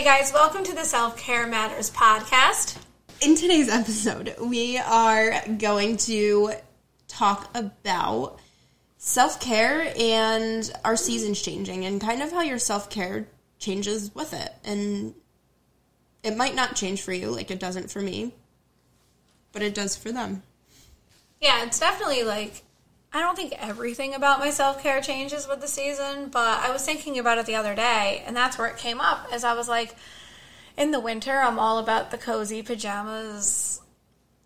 Hey guys, welcome to the Self Care Matters podcast. In today's episode, we are going to talk about self care and our seasons changing and kind of how your self care changes with it. And it might not change for you like it doesn't for me, but it does for them. Yeah, it's definitely like I don't think everything about my self care changes with the season, but I was thinking about it the other day, and that's where it came up. As I was like, in the winter, I'm all about the cozy pajamas,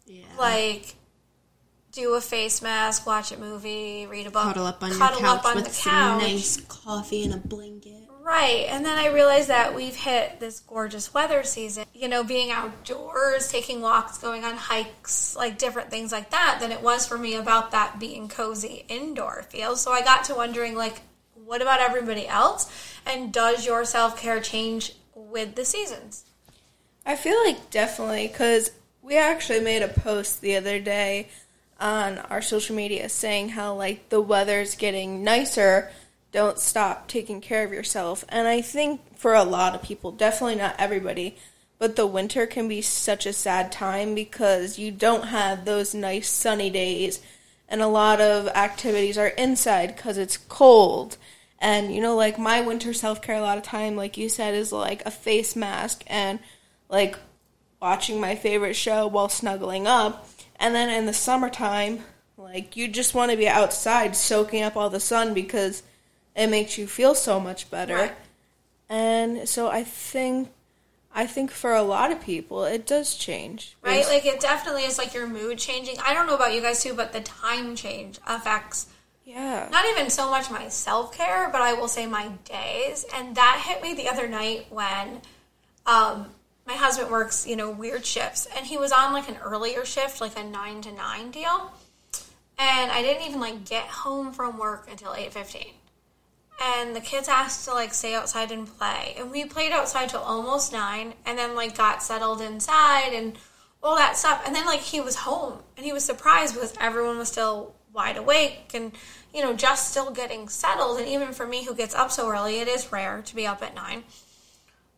Yeah. like do a face mask, watch a movie, read a book, cuddle up on cuddle your couch up on with the some couch. nice coffee and a blanket. Right. And then I realized that we've hit this gorgeous weather season. You know, being outdoors, taking walks, going on hikes, like different things like that, than it was for me about that being cozy indoor feel. So I got to wondering, like, what about everybody else? And does your self care change with the seasons? I feel like definitely because we actually made a post the other day on our social media saying how like the weather's getting nicer. Don't stop taking care of yourself. And I think for a lot of people, definitely not everybody, but the winter can be such a sad time because you don't have those nice sunny days and a lot of activities are inside because it's cold. And you know, like my winter self care, a lot of time, like you said, is like a face mask and like watching my favorite show while snuggling up. And then in the summertime, like you just want to be outside soaking up all the sun because it makes you feel so much better. Right. And so I think I think for a lot of people it does change. Right? Like, it definitely is like your mood changing. I don't know about you guys too, but the time change affects yeah. not even so much my self care, but I will say my days. And that hit me the other night when um, my husband works, you know, weird shifts, and he was on like an earlier shift, like a nine to nine deal. And I didn't even like get home from work until eight fifteen. And the kids asked to like stay outside and play, and we played outside till almost nine, and then like got settled inside and all that stuff. And then like he was home, and he was surprised because everyone was still wide awake and you know just still getting settled. And even for me who gets up so early, it is rare to be up at nine.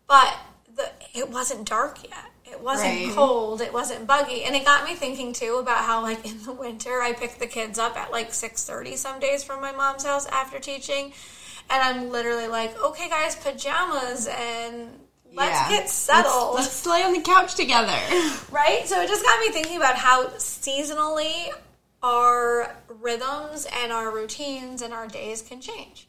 But the, it wasn't dark yet. It wasn't Right. cold. It wasn't buggy, and it got me thinking too about how, like in the winter, I pick the kids up at like six thirty some days from my mom's house after teaching, and I'm literally like, "Okay, guys, pajamas, and let's Yeah. get settled." Let's, let's lay on the couch together. right? So it just got me thinking about how seasonally our rhythms and our routines and our days can change.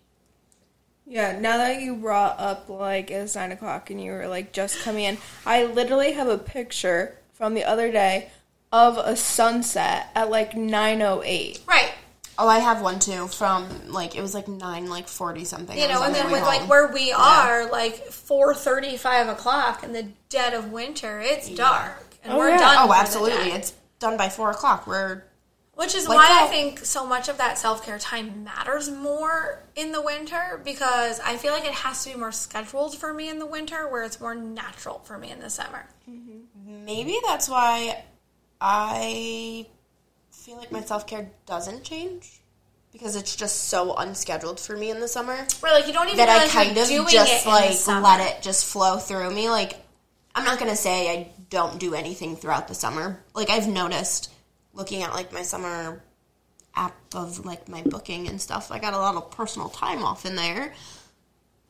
Yeah, now that you brought up like it's nine o'clock and you were like just coming in, I literally have a picture from the other day of a sunset at like nine oh eight. Right. Oh, I have one too from like it was like nine, like forty something. You know, and then way with like where we are, like four thirty, five o'clock in the dead of winter, it's dark. And Oh, we're yeah. done. Oh, for the absolutely. day. It's done by four o'clock. We're Which is Like why I think so much of that self care time matters more in the winter because I feel like it has to be more scheduled for me in the winter where it's more natural for me in the summer. Mm-hmm. maybe that's why I feel like my self care doesn't change because it's just so unscheduled for me in the summer Where like you don't even that I kind of just like let it just flow through me. Like I'm not gonna say I don't do anything throughout the summer. Like I've noticed looking at like my summer app of like my booking and stuff. I got a lot of personal time off in there.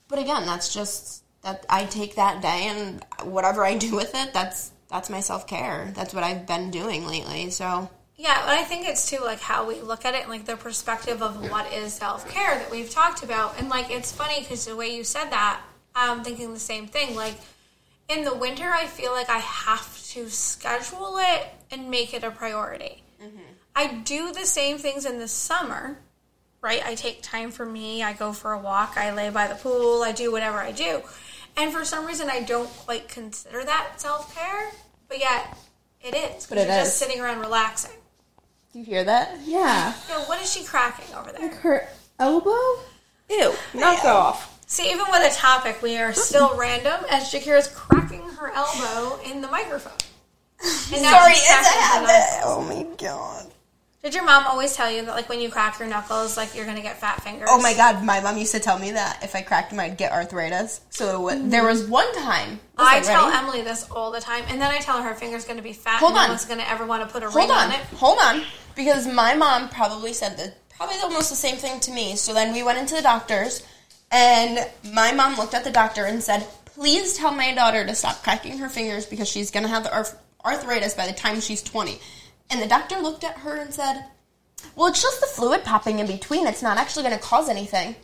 But again, that's just that I take that day and whatever I do with it, that's that's my self care. That's what I've been doing lately. So Yeah, but I think it's too like how we look at it, and, like the perspective of what is self care that we've talked about, and like it's funny because the way you said that, I'm thinking the same thing. Like in the winter, I feel like I have to schedule it and make it a priority. Mm-hmm. I do the same things in the summer, right? I take time for me. I go for a walk. I lay by the pool. I do whatever I do, and for some reason, I don't quite consider that self care, but yet it is. But it you're just sitting around relaxing. Do you hear that? Yeah. Yo, what is she cracking over there? Her elbow? Ew. Knock off. See, even with a topic, we are still random as Jakira's cracking her elbow in the microphone. And now Sorry, she's it's a habit. Oh my god. Did your mom always tell you that, like, when you crack your knuckles, like, you're gonna get fat fingers? Oh my god, my mom used to tell me that if I cracked them, I'd get arthritis. So there was one time. I tell ready? Emily this all the time, and then I tell her her finger's gonna be fat, Hold and no on. one's gonna ever want to put a Hold ring on, on it. hold on, because my mom probably said the probably almost the same thing to me. So then we went into the doctors, and my mom looked at the doctor and said, "Please tell my daughter to stop cracking her fingers because she's gonna have the arth- arthritis by the time she's 20." And the doctor looked at her and said, "Well, it's just the fluid popping in between. It's not actually gonna cause anything."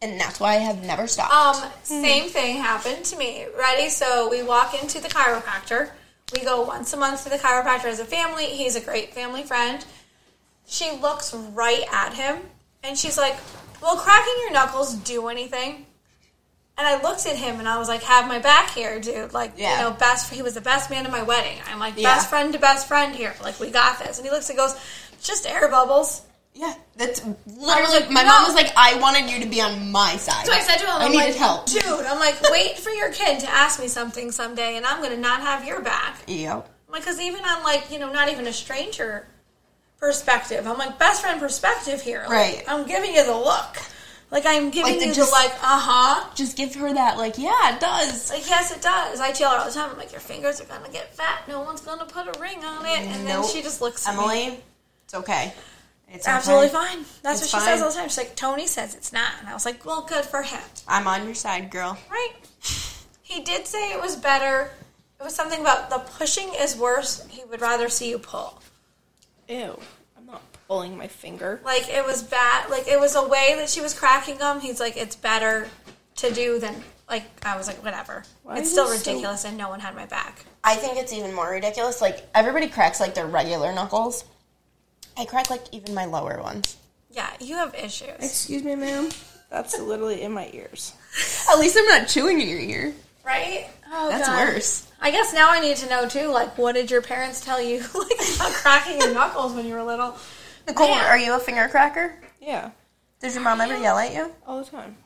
And that's why I have never stopped. Um, same thing happened to me. Ready? So we walk into the chiropractor. We go once a month to the chiropractor as a family. He's a great family friend. She looks right at him and she's like, Will cracking your knuckles do anything? And I looked at him and I was like, Have my back here, dude. Like, Yeah. you know, best he was the best man at my wedding. I'm like, Yeah. best friend to best friend here. Like, we got this. And he looks and goes, Just air bubbles. Yeah, that's literally. like, my no. mom was like, "I wanted you to be on my side." So I said to him, I I'm needed like, help. dude, I'm like, wait for your kid to ask me something someday, and I'm gonna not have your back. Yep. Because even on like, you know, not even a stranger perspective, I'm like best friend perspective here. Like, Right. I'm giving you the look. Like I'm giving Like you just- the like, uh huh. Just give her that, like, yeah, it does. Like yes, it does. I tell her all the time. I'm like, your fingers are gonna get fat. No one's gonna put a ring on it. And then she just looks at me. Emily, it's okay. It's Absolutely okay. fine. That's It's what she fine. says all the time. She's like, Tony says it's not. And I was like, well, good for him. I'm on your side, girl. Right. He did say it was better. It was something about the pushing is worse. He would rather see you pull. Ew. I'm not pulling my finger. Like it was bad. Like it was a way that she was cracking them. He's like, it's better to do than like. I was like, whatever. Why it's still this so- ridiculous, and no one had my back. I think it's even more ridiculous. Like, everybody cracks, like, their regular knuckles. I crack, like, even my lower ones. Yeah, you have issues. Excuse me, ma'am. That's literally in my ears. At least I'm not chewing in your ear. Right? Oh, That's God. worse. I guess now I need to know too. Like, what did your parents tell you like about cracking your knuckles when you were little? Nicole, Man. are you a finger cracker? Yeah. Did your mom ever yell at you? All the time.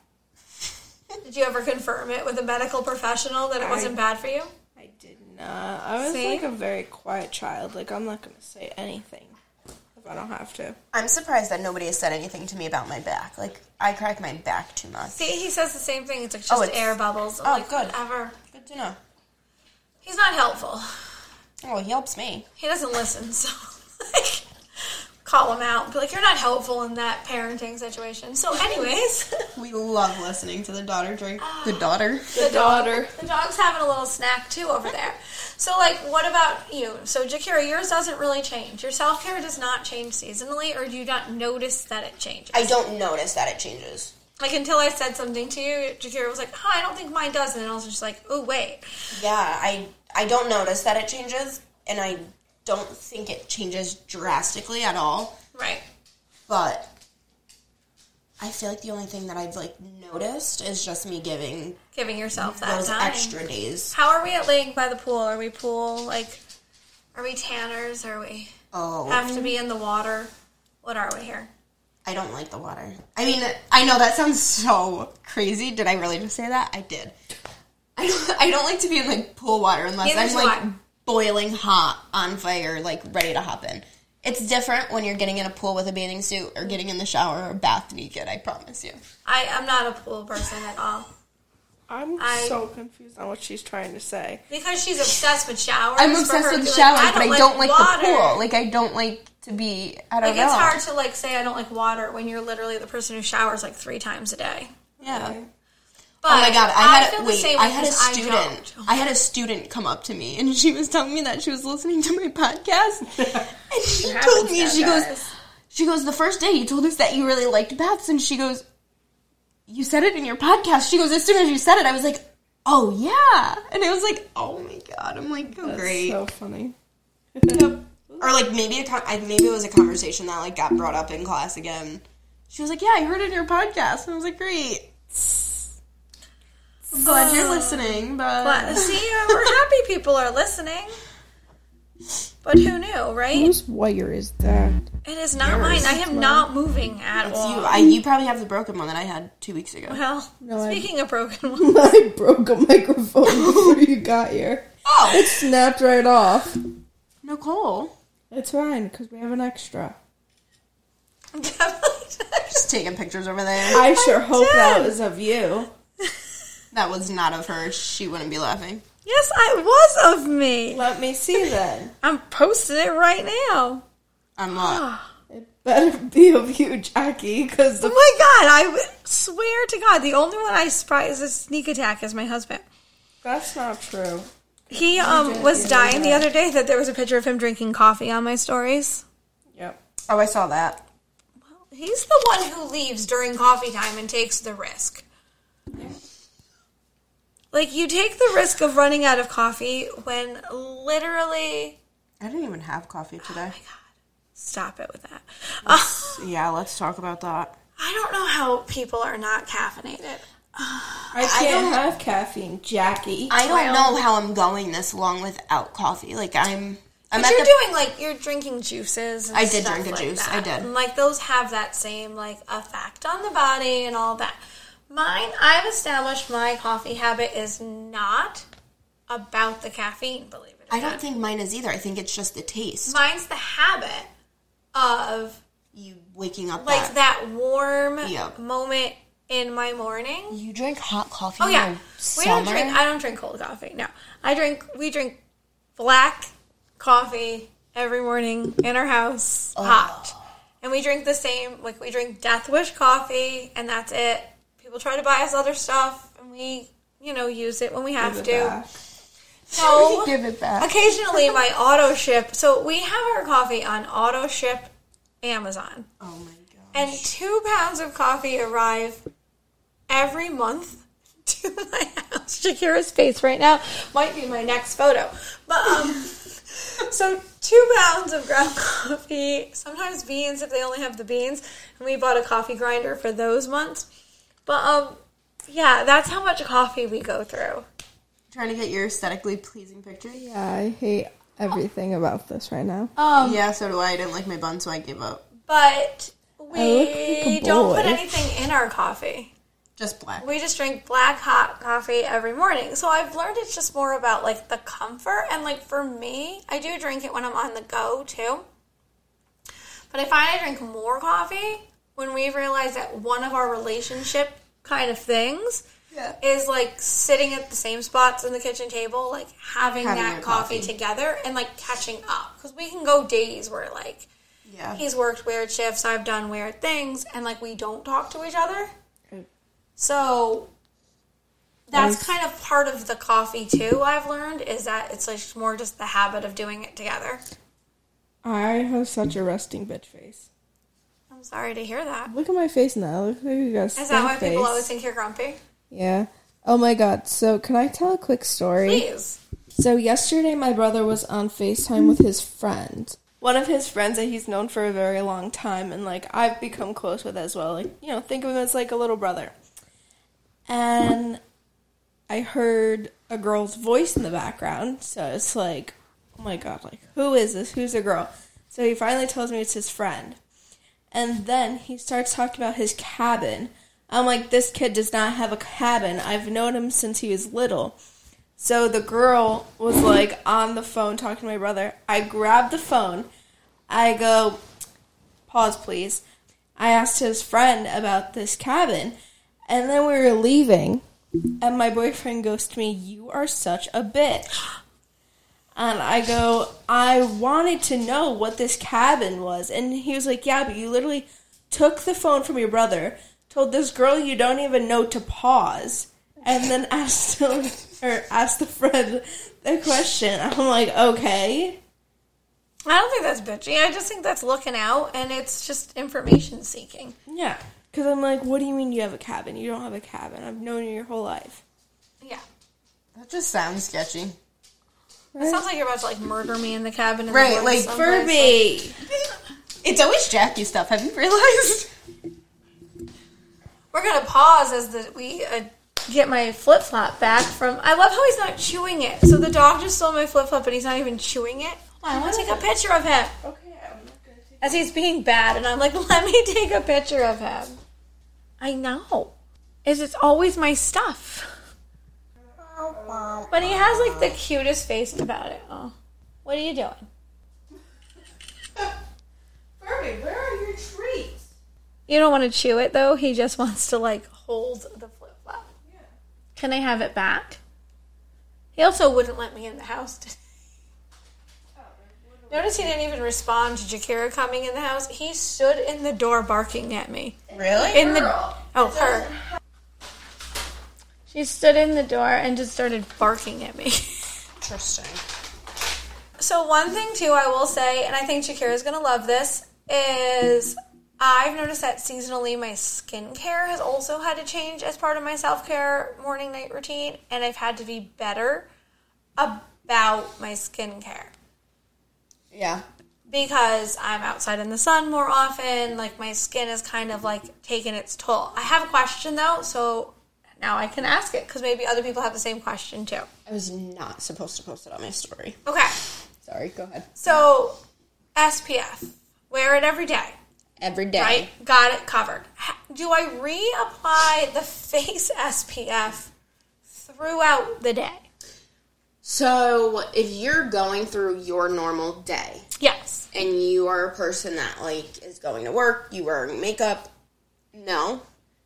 Did you ever confirm it with a medical professional that it wasn't bad for you? I did not. I was See? like a very quiet child. Like, I'm not going to say anything if I don't have to. I'm surprised that nobody has said anything to me about my back. Like, I crack my back too much. See, he says the same thing. It's like just Oh, it's- air bubbles. I'm oh, like, good. whatever. Good to know. He's not helpful. Oh, he helps me. He doesn't listen, so like, call them out. Be like, you're not helpful in that parenting situation. So, anyways, We love listening to the daughter drink. The ah. daughter? The daughter. the dog's having a little snack too over there. So, like, what about you? So, Jakira, yours doesn't really change. Your self care does not change seasonally, or do you not notice that it changes? I don't notice that it changes. Like until I said something to you, Jakira was like, "Oh, I don't think mine does," and I was just like, "Oh, wait." Yeah, I I don't notice that it changes, and I don't think it changes drastically at all. Right. But I feel like the only thing that I've like noticed is just me giving Giving yourself that those time. extra days. How are we at Lake by the pool? Are we pool like? Are we tanners? Are we Oh, have to be in the water? What are we here? I don't like the water. I mean, I know that sounds so crazy. Did I really just say that? I did. I don't, I don't like to be in like pool water unless Neither I'm like. Boiling hot on fire, like ready to hop in. It's different when you're getting in a pool with a bathing suit or getting in the shower or bath naked. I promise you. I I'm not a pool person at all I'm I- so confused on what she's trying to say. because she's obsessed with showers. I'm obsessed with showers, like, but I don't like water. the pool. Like I don't like to be. I don't Like know. it's hard to like say I don't like water when you're literally the person who showers like three times a day. Yeah. But oh my god! I had the wait. I had a I student. don't. I, had a student come up to me, and she was telling me that she was listening to my podcast, and she told me she goes, she goes the first day you told us that you really liked baths, and she goes, you said it in your podcast. She goes as soon as you said it, I was like, oh yeah, and it was like, oh my god, I'm like, oh, great. So funny. or like maybe a con- maybe it was a conversation that like got brought up in class again. She was like, "Yeah, I heard it in your podcast," and I was like, "Great." I'm glad you're listening, but, But see, uh, we're happy people are listening. But who knew, right? Whose wire is that? It is not mine. I am not moving at it's all. you. I, you probably have the broken one that I had two weeks ago. well, I- speaking of broken ones, I broke a microphone before you got here. Oh, It snapped right off. Nicole, It's fine because we have an extra. Definitely. just taking pictures over there. I sure hope that was of you. That was not of her. She wouldn't be laughing. yes, I was of me. Let me see then. I'm posting it right now. I'm not. It better be of you, Jackie, because Oh my god! I w- swear to God, the only one I surprised a sneak attack is my husband. that's not true. He um was dying the other day that there was a picture of him drinking coffee on my stories. Yep. Oh, I saw that. He's the one who leaves during coffee time and takes the risk. Like you take the risk of running out of coffee when literally I didn't even have coffee today. Oh my god. Stop it with that. Uh, Yeah, let's talk about that. I don't know how people are not caffeinated. I can't have caffeine, Jackie. I don't know how I'm going this long without coffee. Like I'm, I'm But you're the doing like you're drinking juices. And I did drink a like juice, that. I did. And, like those have that same like effect on the body and all that. Mine, I've established my coffee habit is not about the caffeine. Believe it. Or I don't think mine is either. I think it's just the taste. mine's the habit of You waking up like that. that warm Yep. moment in my morning. You drink hot coffee. Oh yeah, in the we don't drink. I don't drink cold coffee. No, I drink. We drink black coffee every morning in our house, hot, and we drink the same. Like we drink Death Wish coffee, and that's it. People try to buy us other stuff, and we, you know, use it when we have to. No, Give it back. occasionally my auto ship. So we have our coffee on auto ship Amazon. Oh my god. And two pounds of coffee arrive every month to my house. Jakira's face right now might be my next photo. But um so two pounds of ground coffee, sometimes beans if they only have the beans. And we bought a coffee grinder for those months. But um yeah, that's how much coffee we go through. Trying to get your aesthetically pleasing picture. Yeah, I hate everything about this right now. Um Yeah, so do I. I didn't like my bun, so I gave up. but we like don't put anything in our coffee. Just black. We just drink black hot coffee every morning. So I've learned it's just more about like the comfort and like for me, I do drink it when I'm on the go too. But I find I drink more coffee when we realize that one of our relationship kind of things Yeah. is like sitting at the same spots in the kitchen table, like having, Having that coffee, coffee. together and like catching up. Because we can go days where like Yeah. he's worked weird shifts, I've done weird things, and like we don't talk to each other. Mm. So that's kind of part of the coffee too. I've learned is that it's like more just the habit of doing it together. I have such a resting bitch face. I'm sorry to hear that. Look at my face now. Look like you got Is that why face. people always think you're grumpy? Yeah. Oh my god. So, can I tell a quick story? Please. So yesterday, my brother was on FaceTime with his friend. One of his friends that he's known for a very long time, and like I've become close with as well. Like you know, think of him as like a little brother. And I heard a girl's voice in the background, so it's like, oh my god, like who is this? Who's the girl? So he finally tells me it's his friend, and then he starts talking about his cabin. I'm like, this kid does not have a cabin. I've known him since he was little. So the girl was like on the phone talking to my brother. I grabbed the phone. I go, pause please. I asked his friend about this cabin. And then we were leaving. And my boyfriend goes to me, You are such a bitch. And I go, I wanted to know what this cabin was. And he was like, Yeah, but you literally took the phone from your brother, told this girl you don't even know to pause, and then asked him or asked the friend the question. I'm like, okay. I don't think that's bitchy. I just think that's looking out and it's just information seeking. Yeah. Because I'm like, what do you mean you have a cabin? You don't have a cabin. I've known you your whole life. Yeah. That just sounds sketchy. It sounds like you're about to like murder me in the cabin. In Right, the like, woods someplace. Furby! It's always Jackie stuff. Have you realized? We're gonna pause as the we uh, get my flip flop back from. I love how he's not chewing it. So the dog just stole my flip flop, and he's not even chewing it. Hold I want to take a picture of him Okay, I'm not gonna take as he's being bad, and I'm like, let me take a picture of him. I know, is it's always my stuff. But he has like the cutest face about it. Oh, what are you doing? Furby, where are your treats? You don't want to chew it though. He just wants to like hold the flip flop. Can I have it back? He also wouldn't let me in the house. today. Oh, Notice he didn't even respond to Jakira coming in the house. He stood in the door barking at me. Really? In the oh her. She stood in the door and just started barking at me. Interesting. So one thing too, I will say, and I think Jakira's gonna love this, is I've noticed that seasonally my skincare has also had to change as part of my self care morning night routine, and I've had to be better about my skincare Yeah. because I'm outside in the sun more often. Like my skin is kind of like taking its toll. I have a question though, so now I can ask it because maybe other people have the same question too. I was not supposed to post it on my story. Okay, Sorry, go ahead. so SPF, wear it every day. Every day. Right? Got it covered. Do I reapply the face SPF throughout the day? So, if you're going through your normal day Yes. and you are a person that like is going to work, you wearing makeup, no.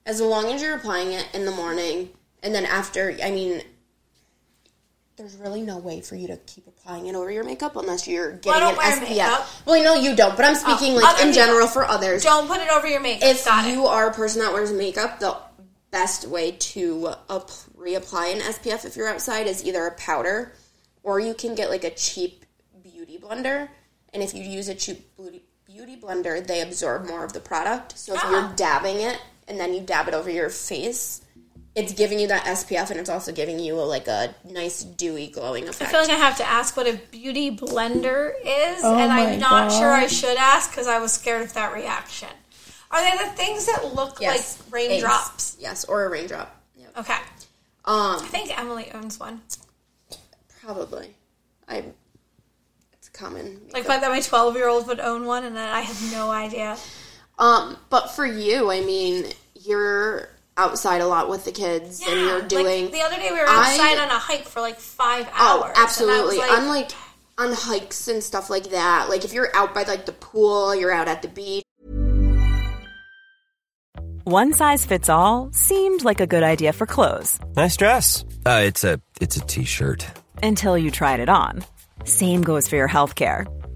As long as you're applying it in the morning and then after, I mean, there's really no way for you to keep applying it over your makeup unless you're getting I don't an wear SPF. makeup. Well, no, you don't. But I'm speaking Oh, like in general for others. Don't put it over your makeup. if Got you it. are a person that wears makeup, the best way to up, reapply an SPF if you're outside is either a powder or you can get like a cheap beauty blender. And if you use a cheap beauty, beauty blender, they absorb more of the product. So if Ah. you're dabbing it and then you dab it over your face, it's giving you that SPF and it's also giving you like a nice dewy glowing effect. I feel like I have to ask what a beauty blender is, Oh and I'm not God. sure I should ask because I was scared of that reaction. Are they the things that look yes, like raindrops? Eggs. Yes, or a raindrop. Yep. Okay. Um, I think Emily owns one. Probably. I. It's common. Like my, that my 12 year old would own one, and then I have no idea. Um, but for you, I mean, you're outside a lot with the kids, and you're like, doing. the other day we were I- outside on a hike for like five hours. and I was absolutely. like, Unlike on hikes and stuff like that. Like if you're out by like the pool, you're out at the beach. One size fits all seemed like a good idea for clothes Nice dress. Uh, it's a it's a t-shirt. until you tried it on. Same goes for your healthcare.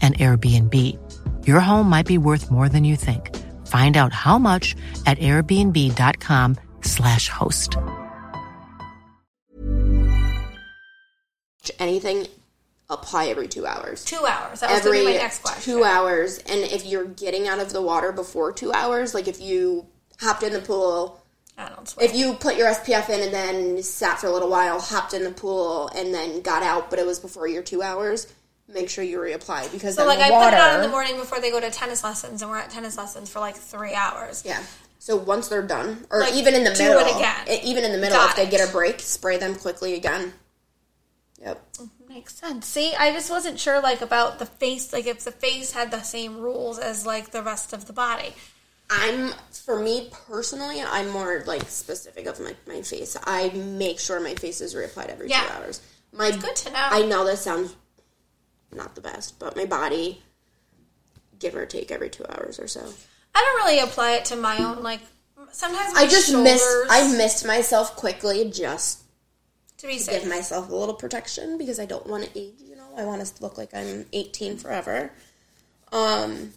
an Airbnb. Your home might be worth more than you think. Find out how much at airbnb.com/slash host. Anything apply every two hours. Two hours. That was going every be my next question. two hours. And if you're getting out of the water before two hours, like if you hopped in the pool, I don't swear. if you put your SPF in and then sat for a little while, hopped in the pool, and then got out, but it was before your two hours, make sure you reapply because so then like I water. put it on in the morning before they go to tennis lessons, and we're at tennis lessons for like three hours. Yeah. So once they're done, or Like, even in the do middle, it again. even in the middle, Got if they it. get a break, spray them quickly again. Yep. Makes sense. See, I just wasn't sure like about the face, like if the face had the same rules as like the rest of the body. I'm for me personally, I'm more like specific of my, my face. I make sure my face is reapplied every Yeah. two hours. My good to know. I know this sounds not the best, but my body, give or take, every two hours or so. I don't really apply it to my own like. Sometimes I just shoulders, missed. I missed myself quickly just to be to safe. give myself a little protection because I don't want to age. You know, I want to look like I'm 18 forever. Um,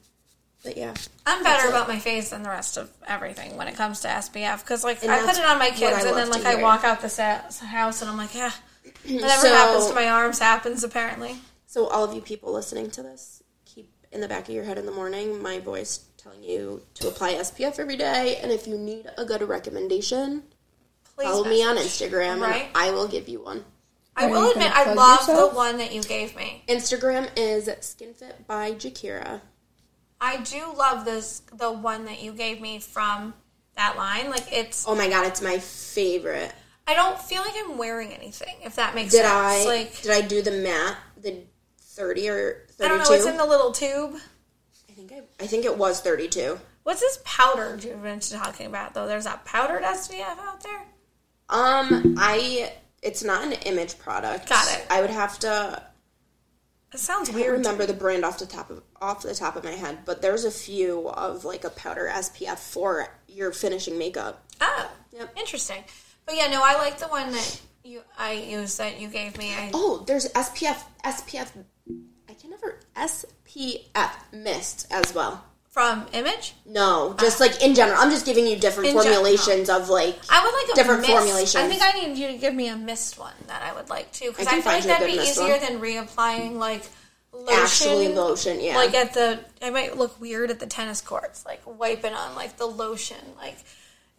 but yeah, I'm better about my face than the rest of everything when it comes to SPF because like And I put it on my kids and then like I walk out the house and I'm like, yeah, whatever So- happens to my arms happens apparently. So, all of you people listening to this, keep in the back of your head in the morning my voice telling you to apply SPF every day. And if you need a good recommendation, Please follow me on. Instagram Right. and I will give you one. I will admit I love yourself? the one that you gave me. Instagram is SkinFit by Jakira. I do love this the one that you gave me from that line. Like it's Oh my god, it's my favorite. I don't feel like I'm wearing anything, if that makes Did sense. I like did I do the matte the 30 or 32? I don't know, it's in the little tube. I think I, I think it was 32. What's this powder you've been talking about though? There's that powdered SPF out there? Um, I it's not an image product. Got it. I would have to It sounds I don't weird. remember the brand off the top of off the top of my head, but there's a few of like a powder SPF for your finishing makeup. Oh, Yep. interesting. But yeah, no, I like the one that you I used that you gave me. I Oh, there's SPF SPF. I can never SPF mist as well. from Image. No, just like in general. I'm just giving you different In gen- formulations of like I would like a different mist. formulations. I think I need you to give me a mist one that I would like too, because I I, feel like find that'd be easier one. than reapplying like lotion. Actually lotion, yeah. Like at the, I might look weird at the tennis courts, like wiping on like the lotion. Like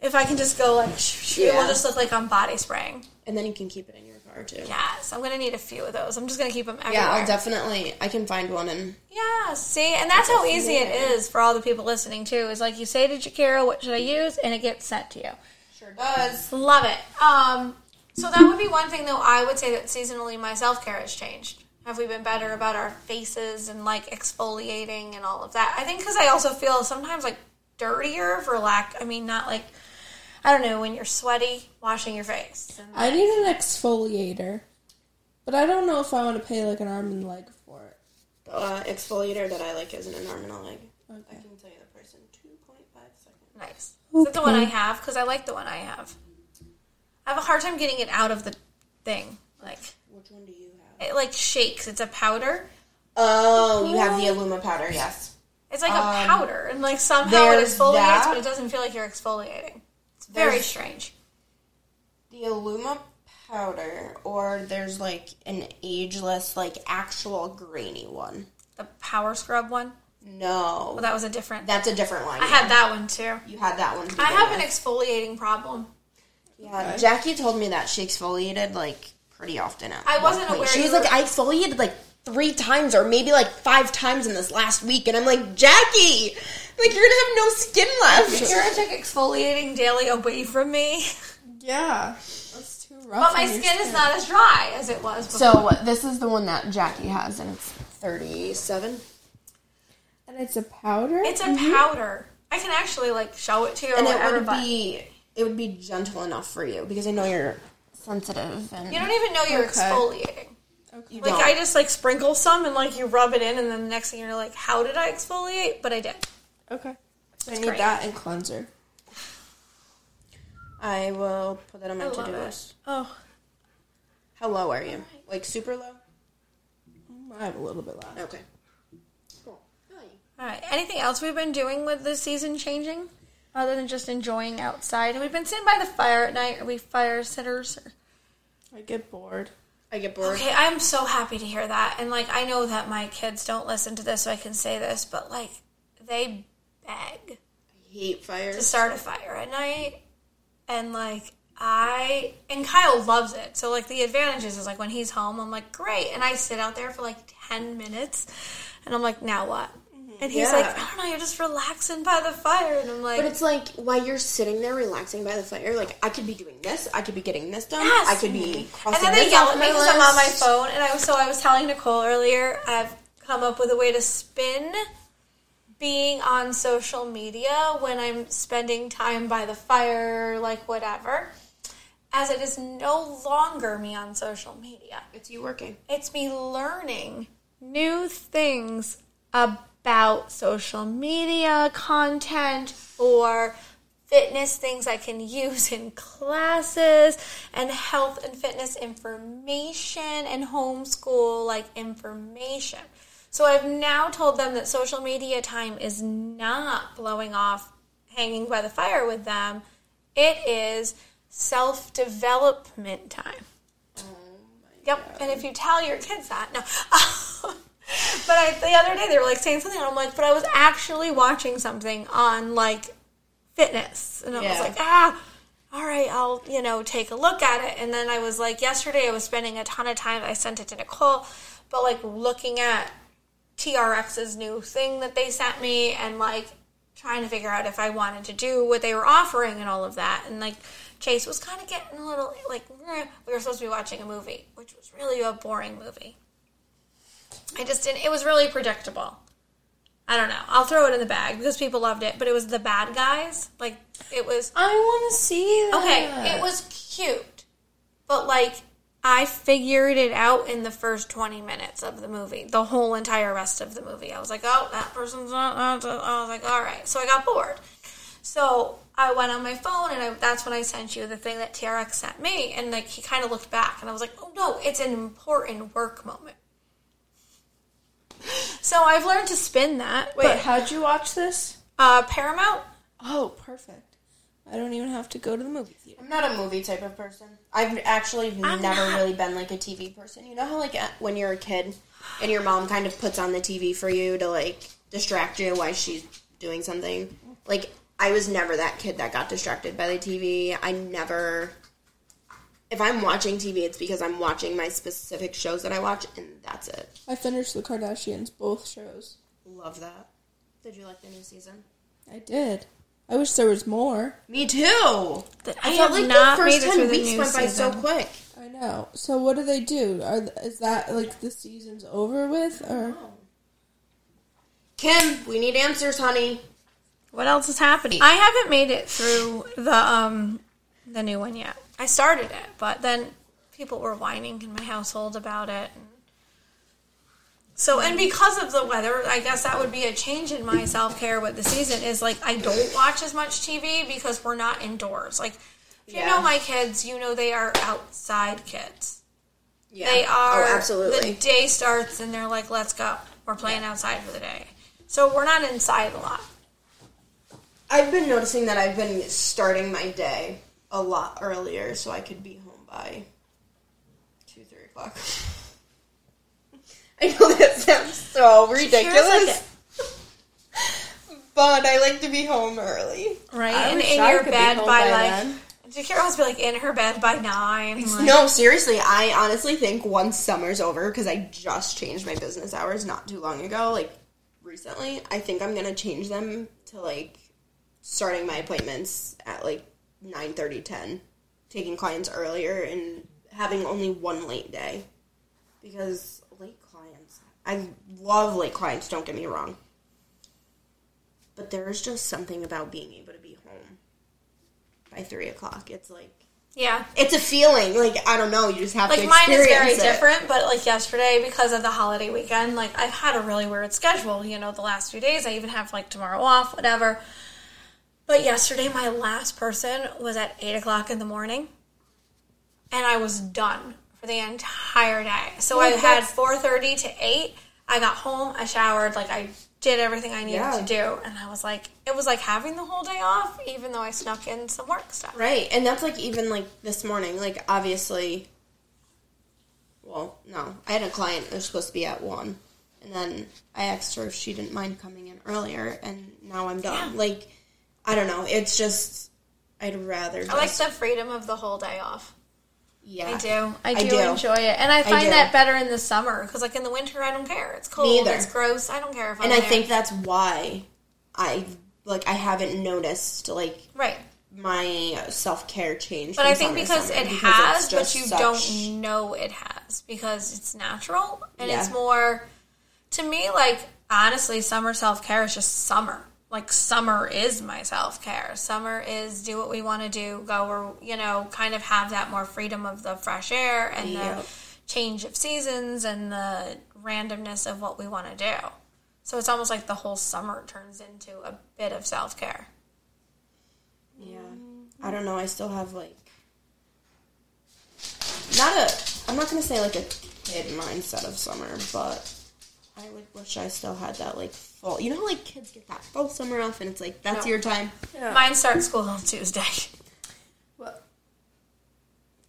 if I can just go like, sh- sh- it will just look like I'm body spraying. And then you can keep it in your car too. Yes, I'm gonna need a few of those. I'm just gonna keep them everywhere. Yeah, I'll definitely. I can find one and Yeah, see, and that's how easy it is for all the people listening too. Is like you say to Jakira, "What should I use?" and it gets sent to you. sure does. Love it. Um, so that would be one thing, though. I would say that seasonally, my self care has changed. Have we been better about our faces and like exfoliating and all of that? I think because I also feel sometimes like dirtier for lack. I mean, not like I don't know when you're sweaty, washing your face. I need an exfoliator, but I don't know if I want to pay like an arm and leg for it. The uh, exfoliator that I like isn't an arm and a leg. Okay. I can tell you the price in two point five seconds. nice. Is that the one I have? Because I like the one I have. I have a hard time getting it out of the thing. Like Which one do you have? it like shakes. It's a powder. Oh, you have the Iluma powder. Yes. It's like a powder, and like somehow it there's exfoliates, that. but it doesn't feel like you're exfoliating. It's very There's- strange. The Iluma powder, or there's like an ageless, like actual grainy one. The power scrub one. No, Well, that was a different. that's a different line. I had that one too. You had that one. to I begin have an exfoliating problem. Yeah, Jackie told me that she exfoliated like pretty often. At I wasn't point. aware She you was like, were- I exfoliated like three times, or maybe like five times in this last week, and I'm like, Jackie, like you're gonna have no skin left. Kara took exfoliating daily away from me, Yeah, that's too rough. but my on your skin is not as dry as it was. Before. So this is the one that Jackie has, and it's thirty-seven. And it's a powder? It's a powder. I can actually like show it to you or Mm-hmm. and it whatever, would but be it would be gentle enough for you because I know you're sensitive and you don't even know you're Okay. exfoliating. you Like don't. I just like sprinkle some and like you rub it in, and then the next thing you're like, how did I exfoliate? But I did. Okay. So I need great. that and cleanser. I will put that on my to do list. Oh, How low are you? Like super low? I have a little bit left. Okay. Cool. all right. Anything else we've been doing with the season changing, other than just enjoying outside? And we've been sitting by the fire at night. Are we fire sitters? Or? I get bored. I get bored. Okay, I'm so happy to hear that. And like, I know that my kids don't listen to this, so I can say this, but like, they beg hate fire. to start a fire at night. And like, I, and Kyle loves it. So like, the advantages is like when he's home, I'm like, great. And I sit out there for like 10 minutes, and I'm like, now what? Mm-hmm. And he's Yeah. like, I don't know, you're just relaxing by the fire. And I'm like, But it's like while you're sitting there relaxing by the fire, like I could be doing this, I could be getting this done, Yes. I could be And crossing then they this yell at me my because I'm on my phone. And I was, so I was telling Nicole earlier, I've come up with a way to spin being on social media when I'm spending time by the fire, like whatever, as it is no longer me on social media. It's you working. It's me learning new things about social media content or fitness things I can use in classes and health and fitness information and homeschool like information. So I've now told them that social media time is not blowing off hanging by the fire with them. It is self development time. Yep. And if you tell your kids that, no. but I, the other day they were like saying something, and I'm like, but I was actually watching something on like fitness, and I was like, ah, all right, I'll you know take a look at it. And then I was like, yesterday I was spending a ton of time. I sent it to Nicole, but like looking at TRX's new thing that they sent me, and like trying to figure out if I wanted to do what they were offering and all of that. And like Chase was kind of getting a little like we were supposed to be watching a movie, which was really a boring movie. I just didn't. It was really predictable. I don't know. I'll throw it in the bag because people loved it, but it was the bad guys. Like it was I want to see that. okay. It was cute, but like I figured it out in the first twenty minutes of the movie. The whole entire rest of the movie, I was like, oh, that person's not- I was like, all right. So I got bored. So I went on my phone, and I, that's when I sent you the thing that TRX sent me. And like he kind of looked back, and I was like, oh no, it's an important work moment. So I've learned to spin that. Wait, but, how'd you watch this? uh, Paramount. Oh, perfect. I don't even have to go to the movie theater. I'm not a movie type of person. I've actually I'm never not. really been like a TV person. You know how like when you're a kid and your mom kind of puts on the TV for you to like distract you while she's doing something. Like I was never that kid that got distracted by the TV. I never if I'm watching TV it's because I'm watching my specific shows that I watch and that's it. I finished the Kardashians, both shows. Love that. Did you like the new season? I did. I wish there was more. Me too. I, I felt like not the first ten weeks new went by so quick. I know. So what do they do? Are is that like the season's over with or Kim, we need answers, honey. What else is happening? I haven't made it through the um the new one yet. I started it, but then people were whining in my household about it. So, and because of the weather, I guess that would be a change in my self care with the season is like I don't watch as much TV because we're not indoors. Like, if you Yeah. know my kids, you know they are outside kids. Yeah. They oh, are. Oh, absolutely. The day starts and they're like, let's go. We're playing outside for the day. So we're not inside a lot. I've been noticing that I've been starting my day a lot earlier so I could be home by two, three o'clock. I know that sounds so ridiculous. but I like to be home early. Right? I and wish in your could be bed by, by like. then. Jakira must be like in her bed by nine. Like, No, seriously, I honestly think once summer's over, because I just changed my business hours not too long ago, like recently, I think I'm gonna change them to like starting my appointments at like 9 30, 10, taking clients earlier and having only one late day. Because late clients, I love late clients, don't get me wrong. but there is just something about being able to be home by three o'clock. It's like Yeah. it's a feeling. Like I don't know. You just have Like to mine is very it. different, but like yesterday because of the holiday weekend, like I've had a really weird schedule, you know, the last few days. I even have like tomorrow off, whatever. But yesterday my last person was at eight o'clock in the morning and I was done for the entire day. So I had four thirty to eight. I got home, I showered, like I did everything I needed Yeah. to do, and I was like, it was like having the whole day off, even though I snuck in some work stuff. Right, and that's like even like this morning. Like obviously, well, no, I had a client that was supposed to be at one, and then I asked her if she didn't mind coming in earlier, and now I'm done. Yeah. Like, I don't know. It's just I'd rather. Just, I like the freedom of the whole day off. Yeah, I do. I I do, do. enjoy it, and I find do. that better in the summer because, like in the winter, I don't care. It's cold. either. It's gross. I don't care if. I'm and I there. think that's why I like I haven't noticed like right. my self care change. But from I think because it because has, but you such- don't know it has because it's natural and it's more. To me, like honestly, summer self care is just summer. Like summer is my self care. Summer is do what we want to do, go or you know, kind of have that more freedom of the fresh air and the change of seasons and the randomness of what we want to do. So it's almost like the whole summer turns into a bit of self care. Yeah. I don't know. I still have like not a. I'm not gonna say like a kid mindset of summer, but I like wish I still had that like full. You know, how, like kids get that full summer off, and it's like that's No. your time. Mine starts school on Tuesday. Well,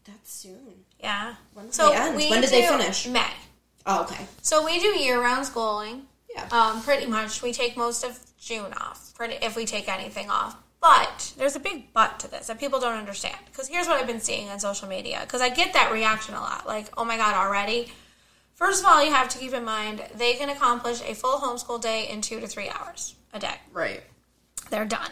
that's soon. Yeah. When do so they end? we When did they finish? May. Oh, okay. So we do year-round schooling. Yeah. Um, pretty much, we take most of June off. Pretty, if we take anything off. But there's a big but to this that people don't understand. Because here's what I've been seeing on social media. Because I get that reaction a lot. Like, oh my god, already. First of all, you have to keep in mind they can accomplish a full homeschool day in two to three hours a day. Right. they're done.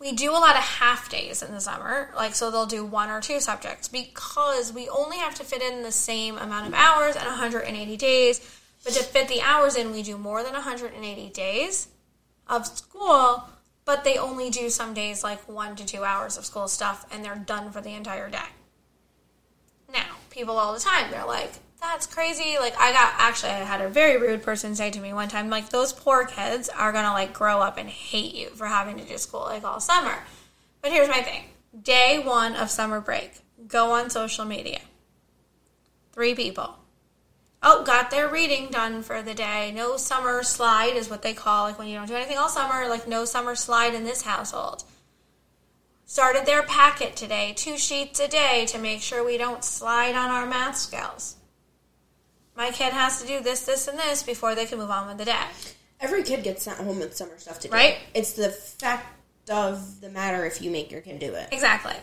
We do a lot of half days in the summer, like so they'll do one or two subjects because we only have to fit in the same amount of hours and 180 days. But to fit the hours in, we do more than 180 days of school, but they only do some days like one to two hours of school stuff and they're done for the entire day. Now, people all the time, they're like, that's crazy. Like, I got, actually, I had a very rude person say to me one time, like, those poor kids are gonna, like, grow up and hate you for having to do school, like, all summer. But here's my thing day one of summer break, go on social media. Three people. Oh, got their reading done for the day. No summer slide is what they call, like, when you don't do anything all summer, like, no summer slide in this household started their packet today, two sheets a day to make sure we don't slide on our math skills. My kid has to do this, this, and this before they can move on with the day. Every kid gets sent home with summer stuff to do. Right. It's the fact of the matter if you make your kid do it. Exactly.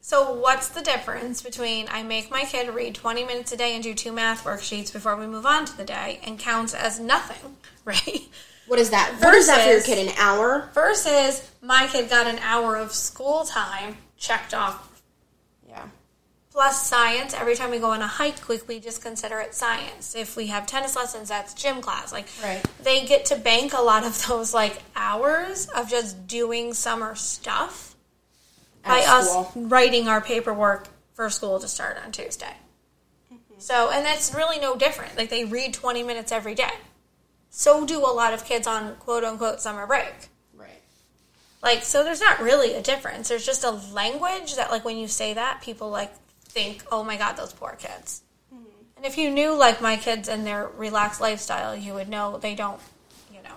So, what's the difference between I make my kid read 20 minutes a day and do two math worksheets before we move on to the day and counts as nothing, right? What is that? what is that for your kid? An hour? Versus my kid got an hour of school time checked off. Plus science. Every time we go on a hike, we, we just consider it science. If we have tennis lessons, that's gym class. Like Right. they get to bank a lot of those like hours of just doing summer stuff by At us writing our paperwork for school to start on Tuesday. Mm-hmm. So, and that's really no different. Like they read 20 minutes every day. So do a lot of kids on quote unquote summer break. Right. Like, so there's not really a difference. There's just a language that, like, when you say that, people, like, think, oh my God, those poor kids. And if you knew, like, my kids and their relaxed lifestyle, you would know they don't, you know,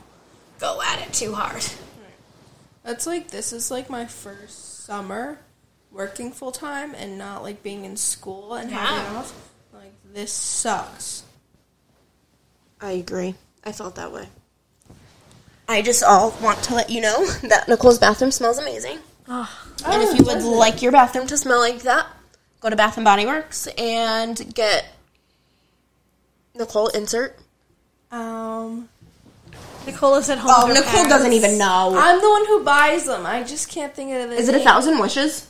go at it too hard. That's like this is like my first summer working full time and not like being in school and having off. Like this sucks. I agree. I felt that way. I just all want to let you know that Nicole's bathroom smells amazing. and if you would oh, like your bathroom to smell like that, go to Bath and Body Works and get Nicole insert. Um, Nicole is at home. Oh, with her Nicole doesn't even know. I'm the one who buys them. I just can't think of the. Is it a thousand wishes?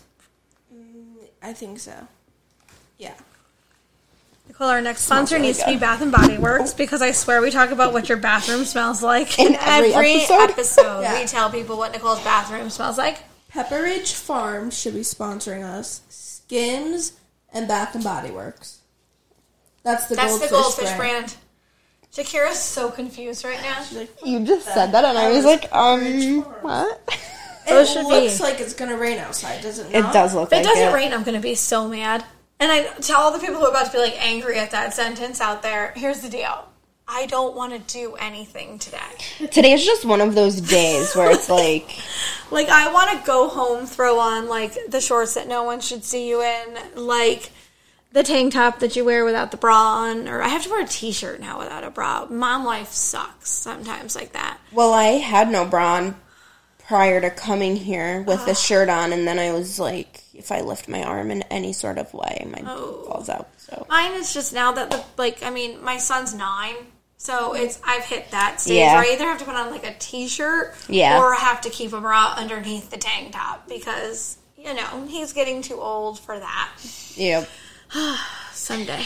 I think so. Yeah. Nicole, our next sponsor needs to be Bath and Body Works because I swear we talk about what your bathroom smells like in, In every every, episode? episode. Yeah. We tell people what Nicole's bathroom smells like. Pepperidge Farm should be sponsoring us. Skims and Bath and Body Works. That's the That's goldfish, the goldfish brand. brand. Jakira's so confused right now. You just said that, and I was like, um, what? It Those should looks be. like it's gonna rain outside, doesn't it It not? does look If it like doesn't it. rain, I'm going to be so mad. And I tell all the people who are about to be like angry at that sentence out there. Here's the deal. I don't want to do anything today. Today is just one of those days where it's like, Like I want to go home, throw on like the shorts that no one should see you in, like the tank top that you wear without the bra on, or I have to wear a t-shirt now without a bra. Mom life sucks sometimes like that. well, I had no bra on prior to coming here with the shirt on, and then I was like, if I lift my arm in any sort of way, my falls oh. out. So Mine is just now that the like I mean my son's nine, so it's I've hit that stage Yeah. where I either have to put on like a t-shirt, Yeah. or I have to keep a bra underneath the tank top because you know he's getting too old for that. yeah, someday.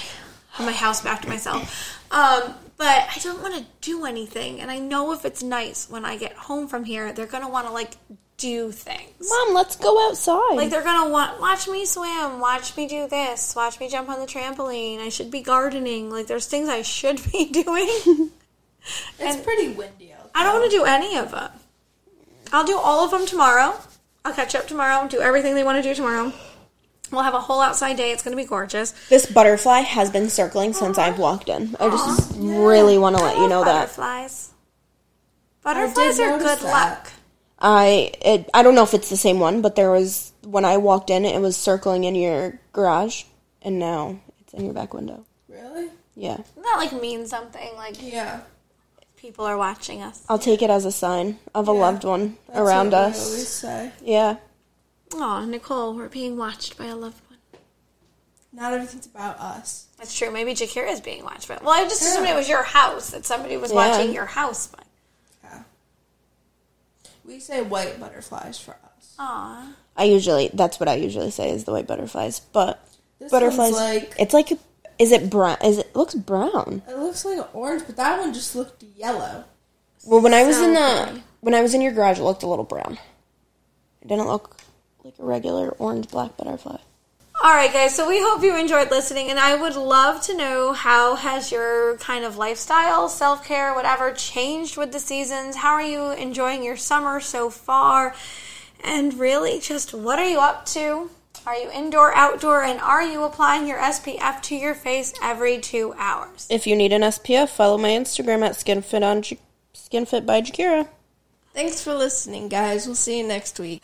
Have my house back to myself. Um, but I don't want to do anything, and I know if it's nice when I get home from here, they're gonna want to like do things. mom, let's go outside. Like they're gonna want watch me swim, watch me do this, watch me jump on the trampoline. I should be gardening. Like there's things I should be doing. It's pretty windy out. I don't want to do any of them. I'll do all of them tomorrow. I'll catch up tomorrow. Do everything they want to do tomorrow. We'll have a whole outside day. It's gonna be gorgeous. this butterfly has been circling since I've walked in. I just really want to let you know that. Butterflies. Butterflies are good that. luck. I it, I don't know if it's the same one, but there was when I walked in, it was circling in your garage, and now it's in your back window. Really? Yeah, Doesn't that like mean something? Like Yeah. people are watching us. I'll take it as a sign of a loved one That's around what us. always say. Yeah, Oh, Nicole, we're being watched by a loved one. Not everything's about us. That's true. Maybe Jakira is being watched by. Well, I just assumed it was your house that somebody was Yeah. watching your house. But Yeah. We say white butterflies for us. aw, I usually that's what I usually say is the white butterflies, but This butterflies like it's like is it brown? Is it looks brown? it looks like orange, but that one just looked yellow. Well, when I was in the pretty. when I was in your garage, it looked a little brown. It didn't look like a regular orange black butterfly. All right, guys. So we hope you enjoyed listening, and I would love to know how has your kind of lifestyle, self care, whatever, changed with the seasons. How are you enjoying your summer so far? And really, just what are you up to? Are you indoor, outdoor, and are you applying your SPF to your face every two hours? If you need an SPF, follow my Instagram at skinfit on J- skinfit by Jakira. Thanks for listening, guys. We'll see you next week.